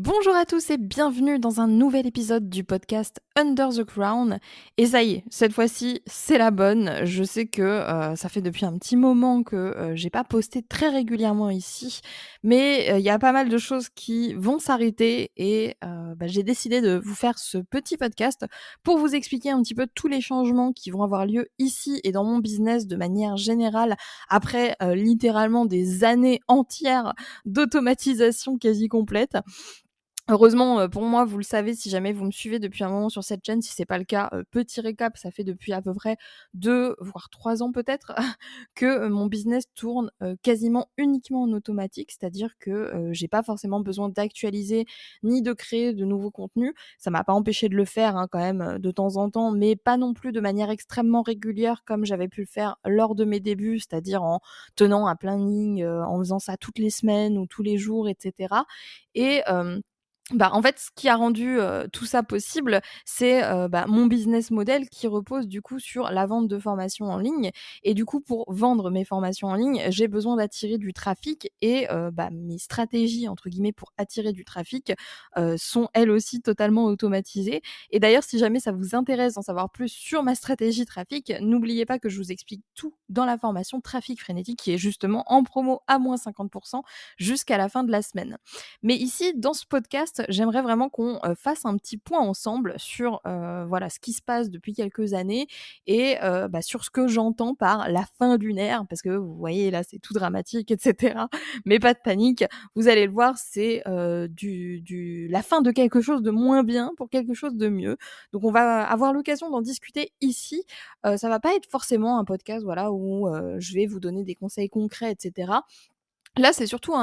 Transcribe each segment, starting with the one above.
Bonjour à tous et bienvenue dans un nouvel épisode du podcast Under the Crown. Et ça y est, cette fois-ci, c'est la bonne. Je sais que euh, ça fait depuis un petit moment que euh, j'ai pas posté très régulièrement ici, mais euh, il y a pas mal de choses qui vont s'arrêter et bah, j'ai décidé de vous faire ce petit podcast pour vous expliquer un petit peu tous les changements qui vont avoir lieu ici et dans mon business de manière générale après littéralement des années entières d'automatisation quasi complète. Heureusement euh, pour moi, vous le savez, si jamais vous me suivez depuis un moment sur cette chaîne, si c'est pas le cas, euh, petit récap, ça fait depuis à peu près deux voire trois ans peut-être que euh, mon business tourne quasiment uniquement en automatique, c'est-à-dire que j'ai pas forcément besoin d'actualiser ni de créer de nouveaux contenus. Ça m'a pas empêché de le faire hein, quand même de temps en temps, mais pas non plus de manière extrêmement régulière comme j'avais pu le faire lors de mes débuts, c'est-à-dire en tenant un planning, en faisant ça toutes les semaines ou tous les jours, etc. Et bah, en fait, ce qui a rendu tout ça possible, c'est bah, mon business model qui repose du coup sur la vente de formations en ligne. Et du coup, pour vendre mes formations en ligne, j'ai besoin d'attirer du trafic et bah, mes stratégies entre guillemets pour attirer du trafic sont elles aussi totalement automatisées. Et d'ailleurs, si jamais ça vous intéresse d'en savoir plus sur ma stratégie trafic, n'oubliez pas que je vous explique tout dans la formation Trafic Frénétique qui est justement en promo à moins 50% jusqu'à la fin de la semaine. Mais ici, dans ce podcast j'aimerais vraiment qu'on fasse un petit point ensemble sur voilà ce qui se passe depuis quelques années et bah, sur ce que j'entends par la fin d'une ère, parce que vous voyez là c'est tout dramatique, etc. Mais pas de panique, vous allez le voir, c'est du, la fin de quelque chose de moins bien pour quelque chose de mieux. Donc on va avoir l'occasion d'en discuter ici. ça va pas être forcément un podcast voilà où je vais vous donner des conseils concrets, etc. Là, c'est surtout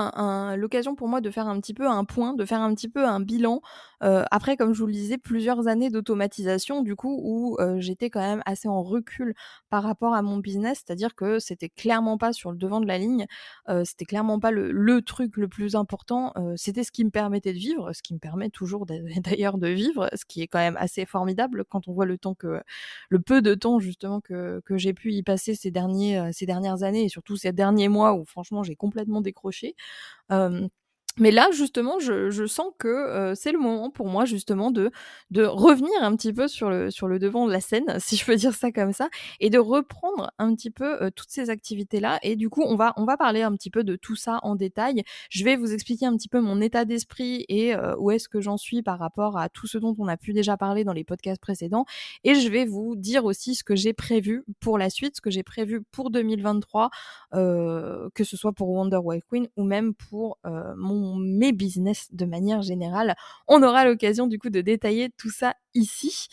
l'occasion pour moi de faire un petit peu un point, de faire un petit peu un bilan. Euh, après, comme je vous le disais, plusieurs années d'automatisation, du coup, où euh, j'étais quand même assez en recul par rapport à mon business, c'est-à-dire que c'était clairement pas sur le devant de la ligne, euh, c'était clairement pas le, le, truc le plus important, c'était ce qui me permettait de vivre, ce qui me permet toujours d'ailleurs de vivre, ce qui est quand même assez formidable quand on voit le temps que, le peu de temps justement que, que j'ai pu y passer ces derniers, ces dernières années et surtout ces derniers mois où franchement j'ai complètement décroché. Mais là, justement, je, je sens que euh, c'est le moment pour moi, justement, de, de revenir un petit peu sur le, sur le devant de la scène, si je peux dire ça comme ça, et de reprendre un petit peu euh, toutes ces activités-là. Et du coup, on va, on va parler un petit peu de tout ça en détail. Je vais vous expliquer un petit peu mon état d'esprit et euh, où est-ce que j'en suis par rapport à tout ce dont on a pu déjà parler dans les podcasts précédents. Et je vais vous dire aussi ce que j'ai prévu pour la suite, ce que j'ai prévu pour 2023, que ce soit pour Wonder Wife Queen ou même pour mon mes business de manière générale. On aura l'occasion du coup de détailler tout ça ici.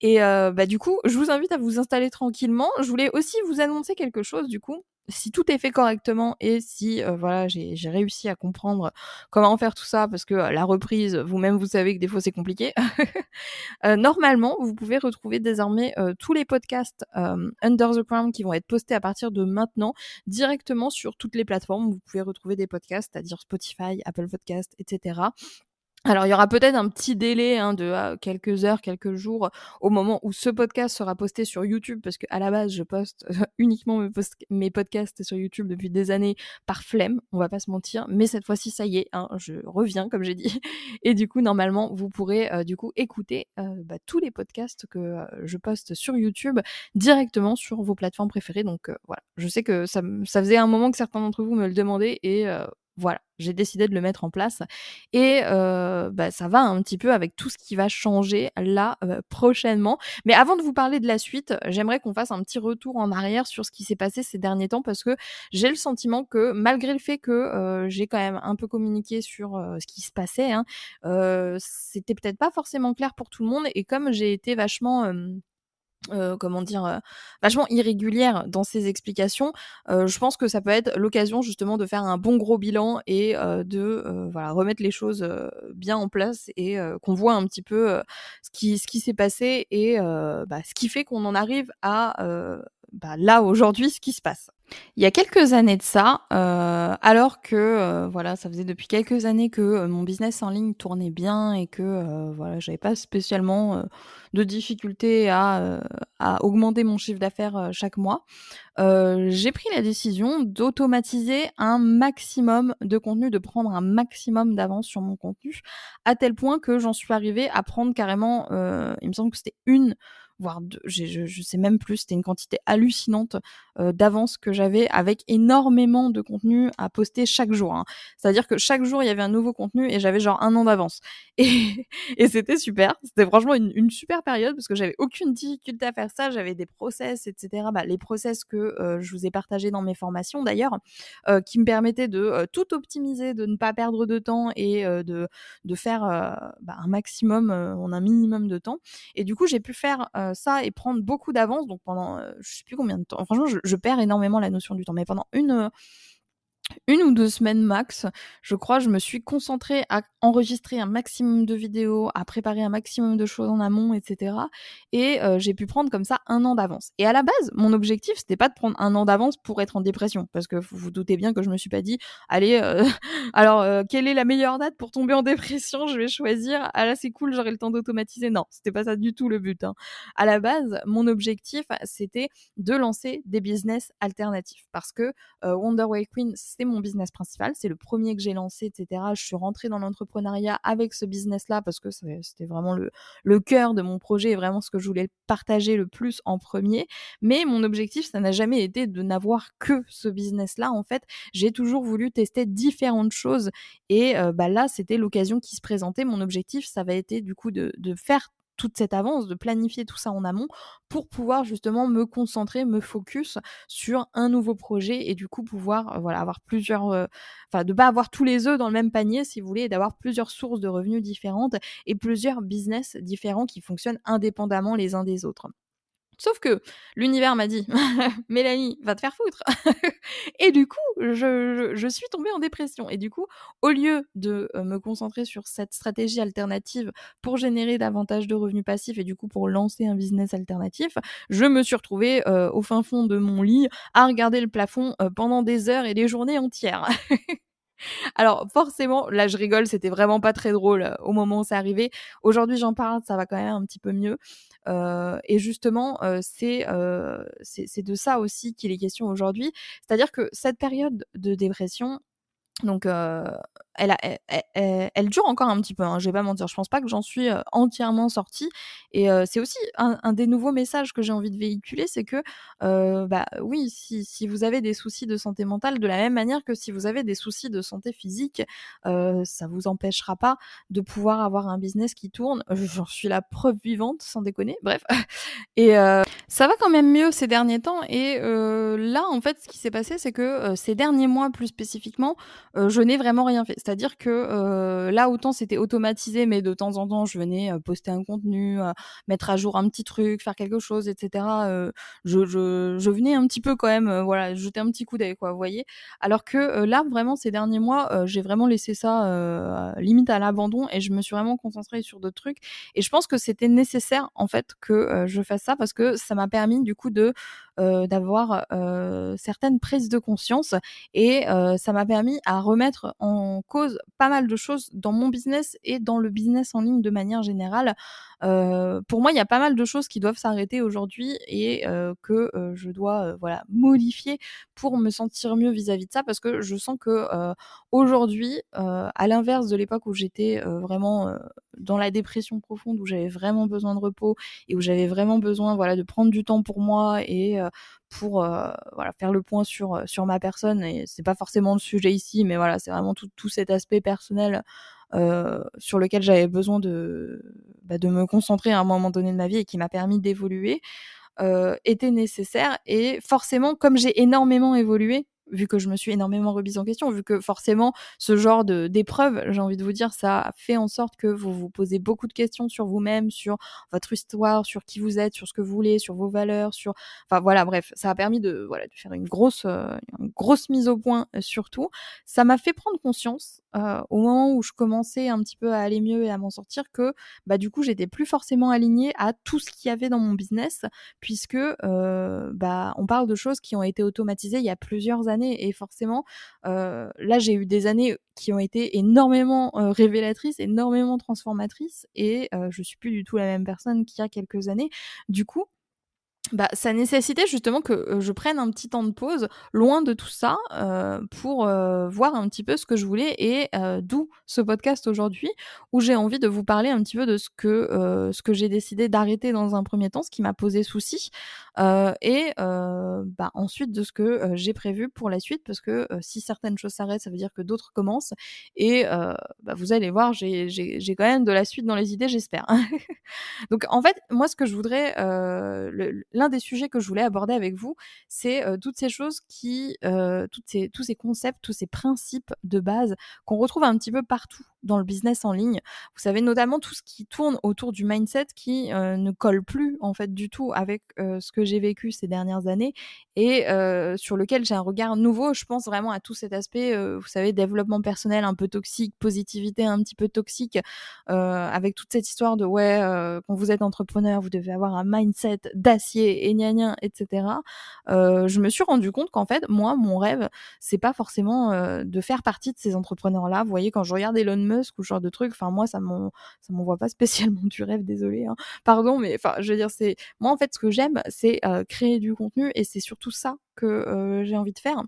Et euh, bah du coup, je vous invite à vous installer tranquillement. Je voulais aussi vous annoncer quelque chose du coup si tout est fait correctement et si euh, voilà j'ai réussi à comprendre comment faire tout ça parce que euh, la reprise vous-même vous savez que des fois c'est compliqué. Euh, normalement vous pouvez retrouver désormais tous les podcasts Under the Crown qui vont être postés à partir de maintenant directement sur toutes les plateformes. Vous pouvez retrouver des podcasts c'est-à-dire Spotify Apple Podcast etc alors il y aura peut-être un petit délai hein, de ah, quelques heures, quelques jours au moment où ce podcast sera posté sur YouTube parce qu'à la base je poste uniquement mes, podcasts sur YouTube depuis des années par flemme, on va pas se mentir, mais cette fois-ci ça y est, hein, je reviens comme j'ai dit. Et du coup normalement vous pourrez euh, du coup écouter euh, bah, tous les podcasts que euh, je poste sur YouTube directement sur vos plateformes préférées. Donc voilà, je sais que ça, ça faisait un moment que certains d'entre vous me le demandaient et voilà, j'ai décidé de le mettre en place et euh, ça va un petit peu avec tout ce qui va changer là prochainement. Mais avant de vous parler de la suite, j'aimerais qu'on fasse un petit retour en arrière sur ce qui s'est passé ces derniers temps parce que j'ai le sentiment que malgré le fait que j'ai quand même un peu communiqué sur ce qui se passait, hein, c'était peut-être pas forcément clair pour tout le monde et comme j'ai été vachement euh, comment dire, euh, vachement irrégulière dans ses explications. Euh, je pense que ça peut être l'occasion justement de faire un bon gros bilan et de voilà remettre les choses bien en place et qu'on voit un petit peu ce qui ce qui s'est passé et bah, ce qui fait qu'on en arrive à bah, là aujourd'hui ce qui se passe. Il y a quelques années de ça, euh, alors que euh, voilà, ça faisait depuis quelques années que euh, mon business en ligne tournait bien et que voilà, j'avais pas spécialement de difficultés à, à augmenter mon chiffre d'affaires chaque mois. j'ai pris la décision d'automatiser un maximum de contenu, de prendre un maximum d'avance sur mon contenu, à tel point que j'en suis arrivée à prendre carrément, il me semble que c'était une voire deux, je, je sais même plus, c'était une quantité hallucinante euh, d'avance que j'avais avec énormément de contenu à poster chaque jour. Hein. C'est-à-dire que chaque jour il y avait un nouveau contenu et j'avais genre un an d'avance. Et, et c'était super, c'était franchement une, super période parce que j'avais aucune difficulté à faire ça, j'avais des process, etc. Bah, les process que euh, je vous ai partagés dans mes formations d'ailleurs, euh, qui me permettaient de tout optimiser, de ne pas perdre de temps et de, de faire bah, un maximum en un minimum de temps. Et du coup j'ai pu faire ça et prendre beaucoup d'avance. Donc pendant, euh, je sais plus combien de temps. Franchement, je, je, perds énormément la notion du temps. Mais pendant une une ou deux semaines max, je crois, je me suis concentrée à enregistrer un maximum de vidéos, à préparer un maximum de choses en amont, etc. Et euh, j'ai pu prendre comme ça un an d'avance. Et à la base, mon objectif, c'était pas de prendre un an d'avance pour être en dépression, parce que vous vous doutez bien que je me suis pas dit, allez, euh, alors euh, quelle est la meilleure date pour tomber en dépression? Je vais choisir. Ah là, c'est cool, j'aurai le temps d'automatiser. Non, c'était pas ça du tout le but. Hein. À la base, mon objectif, c'était de lancer des business alternatifs, parce que Wonder Way Queen mon business principal, c'est le premier que j'ai lancé, etc. Je suis rentrée dans l'entrepreneuriat avec ce business-là parce que c'était vraiment le, le cœur de mon projet et vraiment ce que je voulais partager le plus en premier. Mais mon objectif, ça n'a jamais été de n'avoir que ce business-là. En fait, j'ai toujours voulu tester différentes choses et euh, bah là, c'était l'occasion qui se présentait. Mon objectif, ça va été du coup de, de faire toute cette avance, de planifier tout ça en amont pour pouvoir justement me concentrer, me focus sur un nouveau projet et du coup pouvoir euh, avoir plusieurs, euh, enfin de pas avoir tous les œufs dans le même panier si vous voulez, et d'avoir plusieurs sources de revenus différentes et plusieurs business différents qui fonctionnent indépendamment les uns des autres. Sauf que l'univers m'a dit Mélanie, va te faire foutre. et du coup, je, suis tombée en dépression. Et du coup, au lieu de euh, me concentrer sur cette stratégie alternative pour générer davantage de revenus passifs et du coup pour lancer un business alternatif, je me suis retrouvée euh, au fin fond de mon lit à regarder le plafond euh, pendant des heures et des journées entières. Alors forcément, là je rigole, c'était vraiment pas très drôle euh, au moment où c'est arrivé. Aujourd'hui j'en parle, ça va quand même un petit peu mieux. Euh, et justement, euh, c'est c'est de ça aussi qu'il est question aujourd'hui. C'est-à-dire que cette période de dépression, donc, euh, elle, dure encore un petit peu. Hein, je vais pas mentir. Je pense pas que j'en suis entièrement sortie. Et c'est aussi un, des nouveaux messages que j'ai envie de véhiculer, c'est que, bah oui, si, si vous avez des soucis de santé mentale, de la même manière que si vous avez des soucis de santé physique, ça vous empêchera pas de pouvoir avoir un business qui tourne. J'en suis la preuve vivante, sans déconner. Bref. Et ça va quand même mieux ces derniers temps. Et là, en fait, ce qui s'est passé, c'est que ces derniers mois, plus spécifiquement, je n'ai vraiment rien fait. C'est-à-dire que euh, là, autant c'était automatisé, mais de temps en temps, je venais euh, poster un contenu, mettre à jour un petit truc, faire quelque chose, etc. Je, je, je, venais un petit peu quand même, voilà, jeter un petit coup d'œil, quoi, vous voyez. Alors que là, vraiment, ces derniers mois, j'ai vraiment laissé ça limite à l'abandon et je me suis vraiment concentrée sur d'autres trucs. Et je pense que c'était nécessaire, en fait, que je fasse ça parce que ça m'a permis, du coup, de d'avoir certaines prises de conscience et ça m'a permis à remettre en cause pas mal de choses dans mon business et dans le business en ligne de manière générale. Euh, pour moi, il y a pas mal de choses qui doivent s'arrêter aujourd'hui et euh, que euh, je dois voilà modifier pour me sentir mieux vis-à-vis de ça parce que je sens que aujourd'hui, à l'inverse de l'époque où j'étais vraiment dans la dépression profonde, où j'avais vraiment besoin de repos et où j'avais vraiment besoin voilà de prendre du temps pour moi et pour voilà faire le point sur sur ma personne et c'est pas forcément le sujet ici mais voilà c'est vraiment tout, tout cet aspect personnel euh, sur lequel j'avais besoin de, bah, de me concentrer à un moment donné de ma vie et qui m'a permis d'évoluer, euh, était nécessaire. Et forcément, comme j'ai énormément évolué, vu que je me suis énormément remise en question, vu que forcément ce genre d'épreuve, j'ai envie de vous dire, ça fait en sorte que vous vous posez beaucoup de questions sur vous-même, sur votre histoire, sur qui vous êtes, sur ce que vous voulez, sur vos valeurs, sur, enfin voilà, bref, ça a permis de voilà de faire une grosse euh, grosse mise au point euh, surtout. Ça m'a fait prendre conscience au moment où je commençais un petit peu à aller mieux et à m'en sortir que bah du coup j'étais plus forcément alignée à tout ce qu'il y avait dans mon business puisque bah on parle de choses qui ont été automatisées il y a plusieurs années et forcément là j'ai eu des années qui ont été énormément révélatrices, énormément transformatrices et je suis plus du tout la même personne qu'il y a quelques années. Du coup, bah, ça nécessitait justement que je prenne un petit temps de pause, loin de tout ça, euh, pour euh, voir un petit peu ce que je voulais et euh, d'où ce podcast aujourd'hui, où j'ai envie de vous parler un petit peu de ce que ce que j'ai décidé d'arrêter dans un premier temps, ce qui m'a posé souci, et bah, ensuite de ce que j'ai prévu pour la suite, parce que si certaines choses s'arrêtent, ça veut dire que d'autres commencent, et bah, vous allez voir, j'ai quand même de la suite dans les idées, j'espère. Donc en fait, moi ce que je voudrais, le, l'un des sujets que je voulais aborder avec vous, c'est toutes ces choses qui, tous ces concepts, tous ces principes de base qu'on retrouve un petit peu partout dans le business en ligne. Vous savez notamment tout ce qui tourne autour du mindset qui euh, ne colle plus en fait du tout avec euh, ce que j'ai vécu ces dernières années et euh, sur lequel j'ai un regard nouveau. Je pense vraiment à tout cet aspect, vous savez, développement personnel un peu toxique, positivité un petit peu toxique, avec toute cette histoire de ouais, quand vous êtes entrepreneur, vous devez avoir un mindset d'acier et gna etc. je me suis rendu compte qu'en fait, moi, mon rêve, c'est pas forcément de faire partie de ces entrepreneurs-là. Vous voyez, quand je regarde Elon Musk ou ce genre de truc. Enfin, moi, ça m'envoie pas spécialement du rêve, désolé. Hein. Pardon, mais enfin, je veux dire, c'est moi en fait, ce que j'aime, c'est euh, créer du contenu et c'est surtout ça que euh, j'ai envie de faire.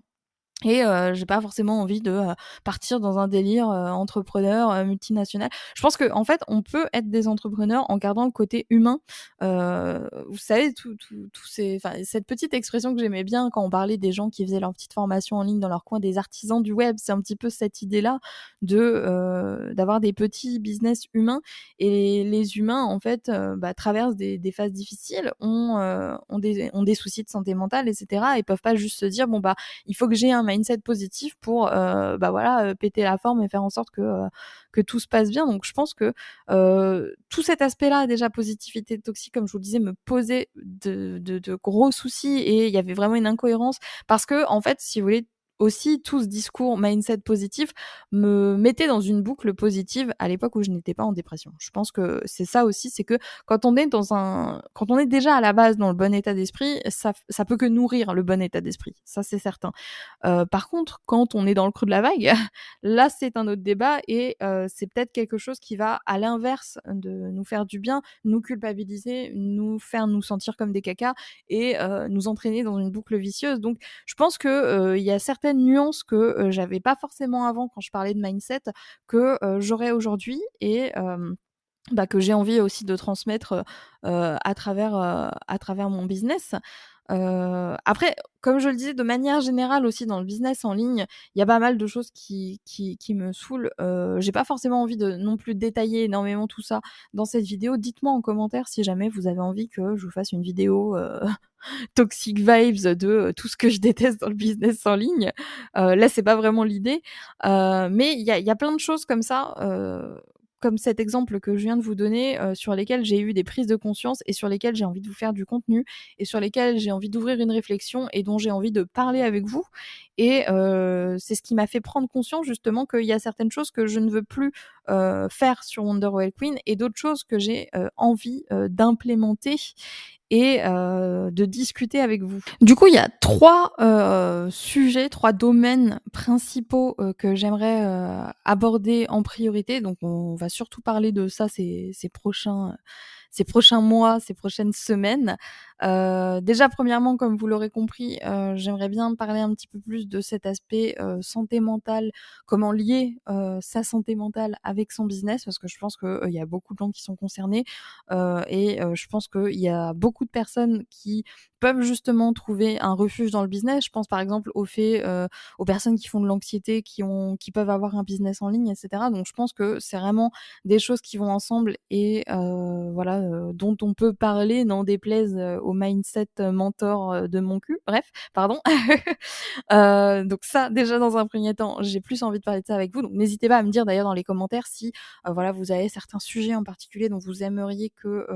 Et euh, j'ai pas forcément envie de euh, partir dans un délire euh, entrepreneur multinational. Je pense que en fait, on peut être des entrepreneurs en gardant le côté humain. vous savez, tout, tout, tout ces, cette petite expression que j'aimais bien quand on parlait des gens qui faisaient leur petite formation en ligne dans leur coin, des artisans du web. C'est un petit peu cette idée-là de d'avoir des petits business humains. Et les humains, en fait, bah, traversent des, des, phases difficiles, ont ont des ont des soucis de santé mentale, etc. Et peuvent pas juste se dire bon bah il faut que j'ai un mindset positif pour euh, bah voilà euh, péter la forme et faire en sorte que euh, que tout se passe bien. Donc je pense que tout cet aspect-là déjà positivité toxique comme je vous le disais me posait de, de, de gros soucis et il y avait vraiment une incohérence parce que en fait si vous voulez aussi tout ce discours mindset positif me mettait dans une boucle positive à l'époque où je n'étais pas en dépression. Je pense que c'est ça aussi, c'est que quand on est dans un, quand on est déjà à la base dans le bon état d'esprit, ça, ça peut que nourrir le bon état d'esprit. Ça c'est certain. Euh, par contre, quand on est dans le creux de la vague, là c'est un autre débat et euh, c'est peut-être quelque chose qui va à l'inverse de nous faire du bien, nous culpabiliser, nous faire nous sentir comme des cacas et euh, nous entraîner dans une boucle vicieuse. Donc je pense que il y a certaines nuances que j'avais pas forcément avant quand je parlais de mindset que j'aurais aujourd'hui et bah, que j'ai envie aussi de transmettre à travers à travers mon business. après, comme je le disais, de manière générale aussi dans le business en ligne, il y a pas mal de choses qui, qui, qui me saoulent. Euh, J'ai pas forcément envie de non plus détailler énormément tout ça dans cette vidéo. Dites-moi en commentaire si jamais vous avez envie que je vous fasse une vidéo euh, toxic vibes de euh, tout ce que je déteste dans le business en ligne. Euh, là, c'est pas vraiment l'idée, euh, mais il y a, y a, plein de choses comme ça comme cet exemple que je viens de vous donner, euh, sur lesquels j'ai eu des prises de conscience et sur lesquels j'ai envie de vous faire du contenu et sur lesquels j'ai envie d'ouvrir une réflexion et dont j'ai envie de parler avec vous. Et euh, c'est ce qui m'a fait prendre conscience justement qu'il y a certaines choses que je ne veux plus euh, faire sur Wonder Well Queen et d'autres choses que j'ai euh, envie euh, d'implémenter et euh, de discuter avec vous. Du coup, il y a trois euh, sujets, trois domaines principaux que j'aimerais aborder en priorité. Donc, on va surtout parler de ça ces, ces prochains ces prochains mois, ces prochaines semaines. Euh, déjà, premièrement, comme vous l'aurez compris, euh, j'aimerais bien parler un petit peu plus de cet aspect euh, santé mentale, comment lier euh, sa santé mentale avec son business, parce que je pense qu'il euh, y a beaucoup de gens qui sont concernés euh, et je pense qu'il y a beaucoup de personnes qui peuvent justement trouver un refuge dans le business. Je pense par exemple au fait aux personnes qui font de l'anxiété, qui qui peuvent avoir un business en ligne, etc. Donc je pense que c'est vraiment des choses qui vont ensemble et voilà euh, dont on peut parler, n'en déplaise euh, au mindset euh, mentor de mon cul. Bref, pardon. donc ça, déjà dans un premier temps, j'ai plus envie de parler de ça avec vous. Donc n'hésitez pas à me dire d'ailleurs dans les commentaires si voilà vous avez certains sujets en particulier dont vous aimeriez que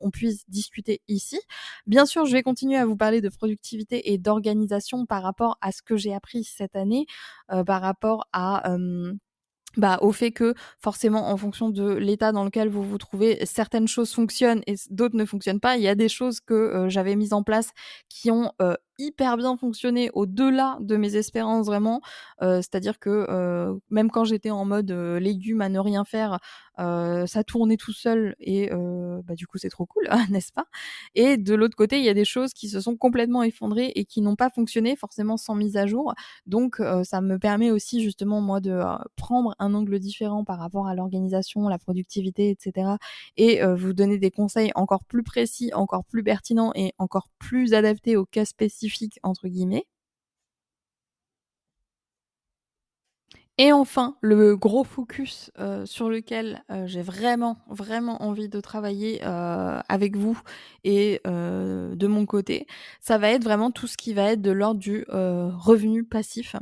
on puisse discuter ici. Bien sûr, je vais continuer à vous parler de productivité et d'organisation par rapport à ce que j'ai appris cette année, par rapport à bah, au fait que forcément en fonction de l'état dans lequel vous vous trouvez, certaines choses fonctionnent et d'autres ne fonctionnent pas. Il y a des choses que euh, j'avais mises en place qui ont euh, hyper bien fonctionné au-delà de mes espérances vraiment. Euh, c'est-à-dire que euh, même quand j'étais en mode euh, légumes à ne rien faire, ça tournait tout seul et bah, du coup c'est trop cool, n'est-ce pas? Et de l'autre côté, il y a des choses qui se sont complètement effondrées et qui n'ont pas fonctionné forcément sans mise à jour. Donc ça me permet aussi justement moi de prendre un angle différent par rapport à l'organisation, la productivité, etc. Et vous donner des conseils encore plus précis, encore plus pertinents et encore plus adaptés aux cas entre guillemets. Et enfin, le gros focus euh, sur lequel euh, j'ai vraiment, vraiment envie de travailler euh, avec vous et de mon côté, ça va être vraiment tout ce qui va être de l'ordre du revenu passif.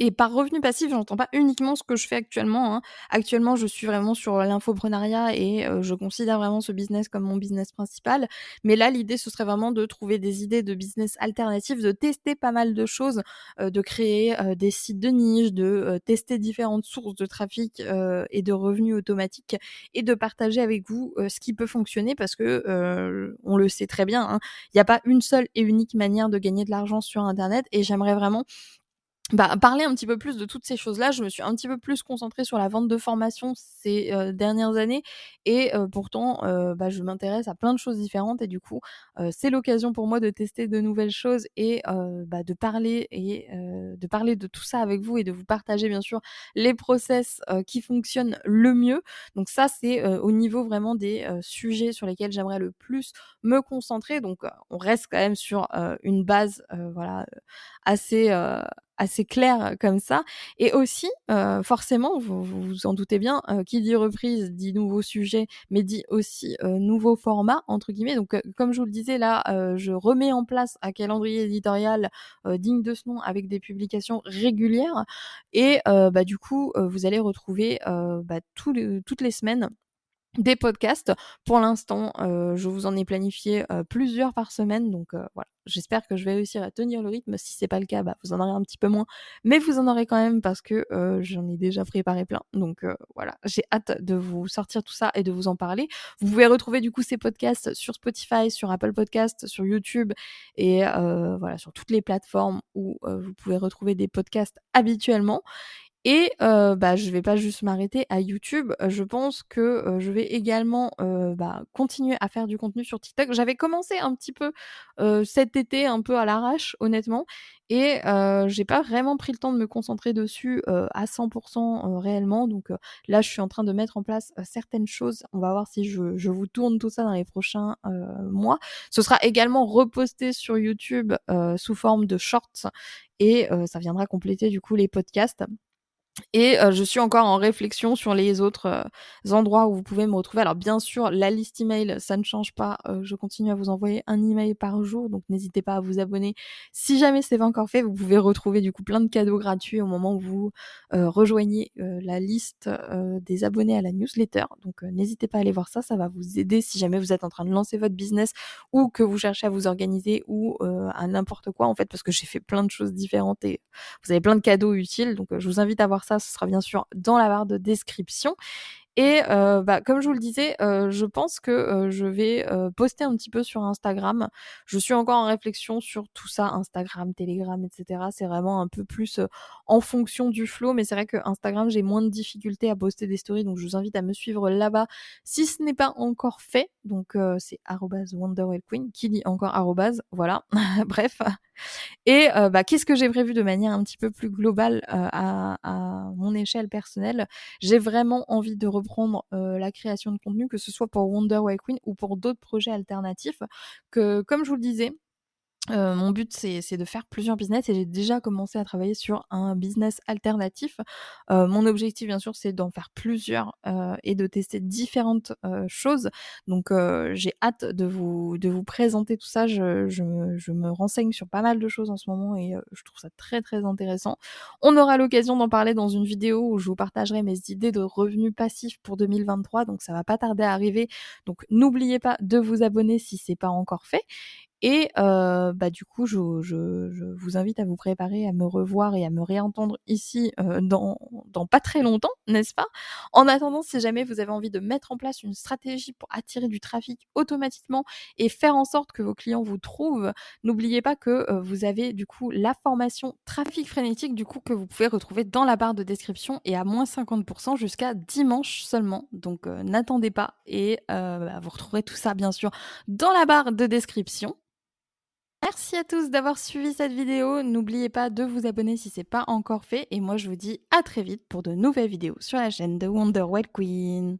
Et par revenu passif, j'entends pas uniquement ce que je fais actuellement. Hein. Actuellement, je suis vraiment sur l'infoprenariat et euh, je considère vraiment ce business comme mon business principal. Mais là, l'idée, ce serait vraiment de trouver des idées de business alternatives, de tester pas mal de choses, euh, de créer euh, des sites de niche, de tester différentes sources de trafic et de revenus automatiques et de partager avec vous ce qui peut fonctionner parce que on le sait très bien, hein. il n'y a pas une seule et unique manière de gagner de l'argent sur Internet et j'aimerais vraiment bah, parler un petit peu plus de toutes ces choses-là. Je me suis un petit peu plus concentrée sur la vente de formation ces euh, dernières années et euh, pourtant, euh, bah, je m'intéresse à plein de choses différentes et du coup, c'est l'occasion pour moi de tester de nouvelles choses et bah, de parler et de parler de tout ça avec vous et de vous partager bien sûr les process qui fonctionnent le mieux. Donc ça, c'est au niveau vraiment des sujets sur lesquels j'aimerais le plus me concentrer. Donc, on reste quand même sur une base, voilà, assez assez clair comme ça. Et aussi, euh, forcément, vous, vous en doutez bien, euh, qui dit reprise dit nouveau sujet, mais dit aussi euh, nouveau format entre guillemets. Donc, comme je vous le disais là, je remets en place un calendrier éditorial digne de ce nom avec des publications régulières. Et bah, du coup, vous allez retrouver bah, toutes les semaines des podcasts. Pour l'instant, euh, je vous en ai planifié euh, plusieurs par semaine, donc euh, voilà. J'espère que je vais réussir à tenir le rythme. Si c'est pas le cas, bah, vous en aurez un petit peu moins, mais vous en aurez quand même parce que j'en ai déjà préparé plein. Donc voilà, j'ai hâte de vous sortir tout ça et de vous en parler. Vous pouvez retrouver du coup ces podcasts sur Spotify, sur Apple Podcasts, sur YouTube et voilà sur toutes les plateformes où vous pouvez retrouver des podcasts habituellement. Et euh, bah, je vais pas juste m'arrêter à YouTube. Je pense que je vais également euh, bah, continuer à faire du contenu sur TikTok. J'avais commencé un petit peu cet été, un peu à l'arrache, honnêtement, et j'ai pas vraiment pris le temps de me concentrer dessus à 100% réellement. Donc là, je suis en train de mettre en place certaines choses. On va voir si je, je, vous tourne tout ça dans les prochains mois. Ce sera également reposté sur YouTube sous forme de shorts et ça viendra compléter du coup les podcasts. Et euh, je suis encore en réflexion sur les autres euh, endroits où vous pouvez me retrouver. Alors bien sûr, la liste email, ça ne change pas. Euh, je continue à vous envoyer un email par jour, donc n'hésitez pas à vous abonner. Si jamais c'est pas encore fait, vous pouvez retrouver du coup plein de cadeaux gratuits au moment où vous rejoignez la liste des abonnés à la newsletter. Donc n'hésitez pas à aller voir ça, ça va vous aider si jamais vous êtes en train de lancer votre business ou que vous cherchez à vous organiser ou à n'importe quoi en fait, parce que j'ai fait plein de choses différentes et vous avez plein de cadeaux utiles. Donc je vous invite à voir ça, ce sera bien sûr dans la barre de description. Et euh, bah, comme je vous le disais, euh, je pense que euh, je vais poster un petit peu sur Instagram. Je suis encore en réflexion sur tout ça, Instagram, Telegram, etc. C'est vraiment un peu plus en fonction du flow, mais c'est vrai que Instagram, j'ai moins de difficultés à poster des stories, donc je vous invite à me suivre là-bas si ce n'est pas encore fait. Donc c'est @wonderwellqueen qui dit encore voilà. Bref. Et bah, qu'est-ce que j'ai prévu de manière un petit peu plus globale à, à, mon échelle personnelle? J'ai vraiment envie de reprendre la création de contenu, que ce soit pour Wonder Way Queen ou pour d'autres projets alternatifs, que comme je vous le disais, euh, mon but, c'est de faire plusieurs business et j'ai déjà commencé à travailler sur un business alternatif. Euh, mon objectif, bien sûr, c'est d'en faire plusieurs euh, et de tester différentes choses. Donc, j'ai hâte de vous, de vous présenter tout ça. Je, je, me, je, me, renseigne sur pas mal de choses en ce moment et je trouve ça très, très intéressant. On aura l'occasion d'en parler dans une vidéo où je vous partagerai mes idées de revenus passifs pour 2023. Donc, ça va pas tarder à arriver. Donc, n'oubliez pas de vous abonner si c'est pas encore fait. Et euh, bah, du coup, je, je, je, vous invite à vous préparer à me revoir et à me réentendre ici euh, dans, dans pas très longtemps, n'est-ce pas? En attendant, si jamais vous avez envie de mettre en place une stratégie pour attirer du trafic automatiquement et faire en sorte que vos clients vous trouvent, n'oubliez pas que vous avez du coup la formation trafic frénétique du coup que vous pouvez retrouver dans la barre de description et à moins 50% jusqu'à dimanche seulement. Donc n'attendez pas et bah, vous retrouverez tout ça bien sûr dans la barre de description. Merci à tous d'avoir suivi cette vidéo. N'oubliez pas de vous abonner si ce n'est pas encore fait. Et moi, je vous dis à très vite pour de nouvelles vidéos sur la chaîne de Wonder Queen.